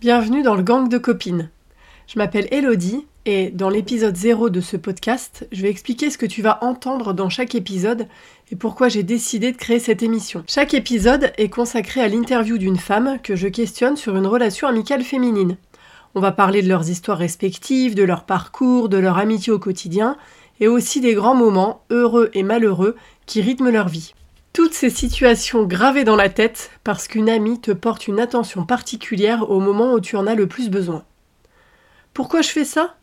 Bienvenue dans le gang de copines. Je m'appelle Elodie et dans l'épisode 0 de ce podcast, je vais expliquer ce que tu vas entendre dans chaque épisode et pourquoi j'ai décidé de créer cette émission. Chaque épisode est consacré à l'interview d'une femme que je questionne sur une relation amicale féminine. On va parler de leurs histoires respectives, de leur parcours, de leur amitié au quotidien et aussi des grands moments, heureux et malheureux, qui rythment leur vie. Toutes ces situations gravées dans la tête parce qu'une amie te porte une attention particulière au moment où tu en as le plus besoin. Pourquoi je fais ça?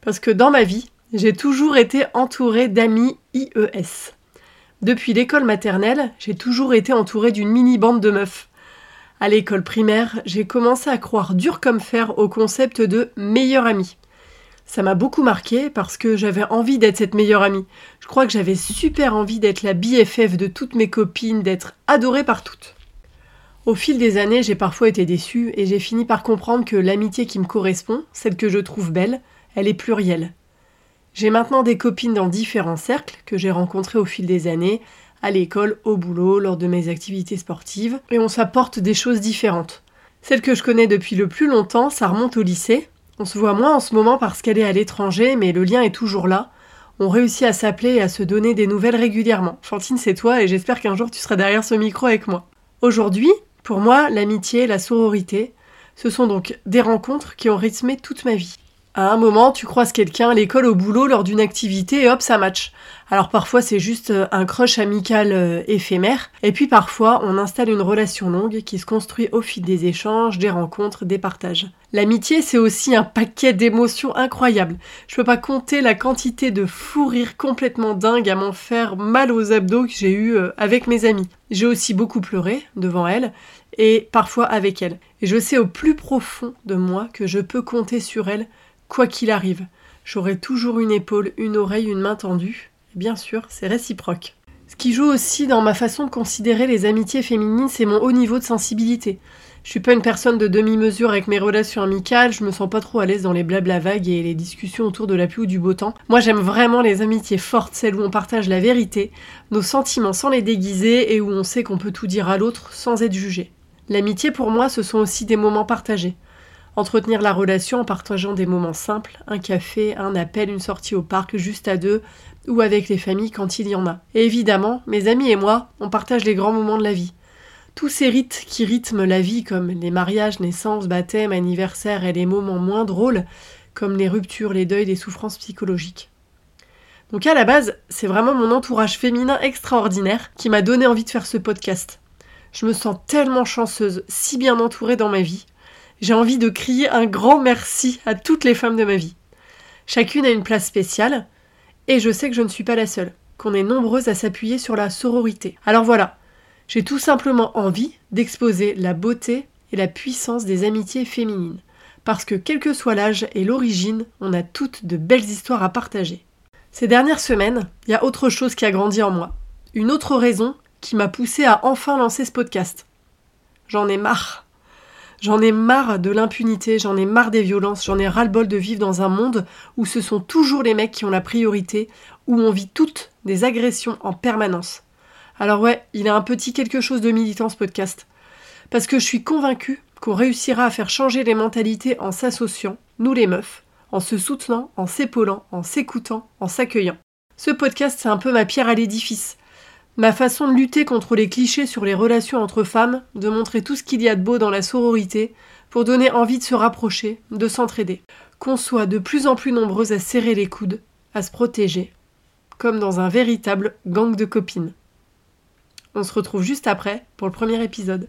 Parce que dans ma vie, j'ai toujours été entourée d'amis IES. Depuis l'école maternelle, j'ai toujours été entourée d'une mini-bande de meufs. À l'école primaire, j'ai commencé à croire dur comme fer au concept de meilleur ami. Ça m'a beaucoup marqué parce que j'avais envie d'être cette meilleure amie. Je crois que j'avais super envie d'être la BFF de toutes mes copines, d'être adorée par toutes. Au fil des années, j'ai parfois été déçue et j'ai fini par comprendre que l'amitié qui me correspond, celle que je trouve belle, elle est plurielle. J'ai maintenant des copines dans différents cercles que j'ai rencontrées au fil des années, à l'école, au boulot, lors de mes activités sportives, et on s'apporte des choses différentes. Celle que je connais depuis le plus longtemps, ça remonte au lycée, on se voit moins en ce moment parce qu'elle est à l'étranger, mais le lien est toujours là. On réussit à s'appeler et à se donner des nouvelles régulièrement. Fantine, c'est toi et j'espère qu'un jour tu seras derrière ce micro avec moi. Aujourd'hui, pour moi, l'amitié, la sororité, ce sont donc des rencontres qui ont rythmé toute ma vie. À un moment, tu croises quelqu'un à l'école, au boulot, lors d'une activité, et hop, ça match. Alors parfois, c'est juste euh, un crush amical euh, éphémère, et puis parfois, on installe une relation longue qui se construit au fil des échanges, des rencontres, des partages. L'amitié, c'est aussi un paquet d'émotions incroyables. Je peux pas compter la quantité de fous rires complètement dingues à m'en faire mal aux abdos que j'ai eu euh, avec mes amis. J'ai aussi beaucoup pleuré devant elles, et parfois avec elles. Et je sais au plus profond de moi que je peux compter sur elles Quoi qu'il arrive, j'aurai toujours une épaule, une oreille, une main tendue. bien sûr, c'est réciproque. Ce qui joue aussi dans ma façon de considérer les amitiés féminines, c'est mon haut niveau de sensibilité. Je suis pas une personne de demi-mesure avec mes relations amicales, je me sens pas trop à l'aise dans les blabla vagues et les discussions autour de la pluie ou du beau temps. Moi j'aime vraiment les amitiés fortes, celles où on partage la vérité, nos sentiments sans les déguiser et où on sait qu'on peut tout dire à l'autre sans être jugé. L'amitié pour moi ce sont aussi des moments partagés. Entretenir la relation en partageant des moments simples, un café, un appel, une sortie au parc juste à deux, ou avec les familles quand il y en a. Et évidemment, mes amis et moi, on partage les grands moments de la vie. Tous ces rites qui rythment la vie, comme les mariages, naissances, baptêmes, anniversaires et les moments moins drôles, comme les ruptures, les deuils, les souffrances psychologiques. Donc à la base, c'est vraiment mon entourage féminin extraordinaire qui m'a donné envie de faire ce podcast. Je me sens tellement chanceuse, si bien entourée dans ma vie, j'ai envie de crier un grand merci à toutes les femmes de ma vie. Chacune a une place spéciale, et je sais que je ne suis pas la seule, qu'on est nombreuses à s'appuyer sur la sororité. Alors voilà, j'ai tout simplement envie d'exposer la beauté et la puissance des amitiés féminines, parce que quel que soit l'âge et l'origine, on a toutes de belles histoires à partager. Ces dernières semaines, il y a autre chose qui a grandi en moi, une autre raison qui m'a poussée à enfin lancer ce podcast. J'en ai marre J'en ai marre de l'impunité, j'en ai marre des violences, j'en ai ras-le-bol de vivre dans un monde où ce sont toujours les mecs qui ont la priorité, où on vit toutes des agressions en permanence. Alors ouais, il a un petit quelque chose de militant ce podcast. Parce que je suis convaincue qu'on réussira à faire changer les mentalités en s'associant, nous les meufs, en se soutenant, en s'épaulant, en s'écoutant, en s'accueillant. Ce podcast, c'est un peu ma pierre à l'édifice. Ma façon de lutter contre les clichés sur les relations entre femmes, de montrer tout ce qu'il y a de beau dans la sororité, pour donner envie de se rapprocher, de s'entraider. Qu'on soit de plus en plus nombreuses à serrer les coudes, à se protéger, comme dans un véritable gang de copines. On se retrouve juste après pour le premier épisode.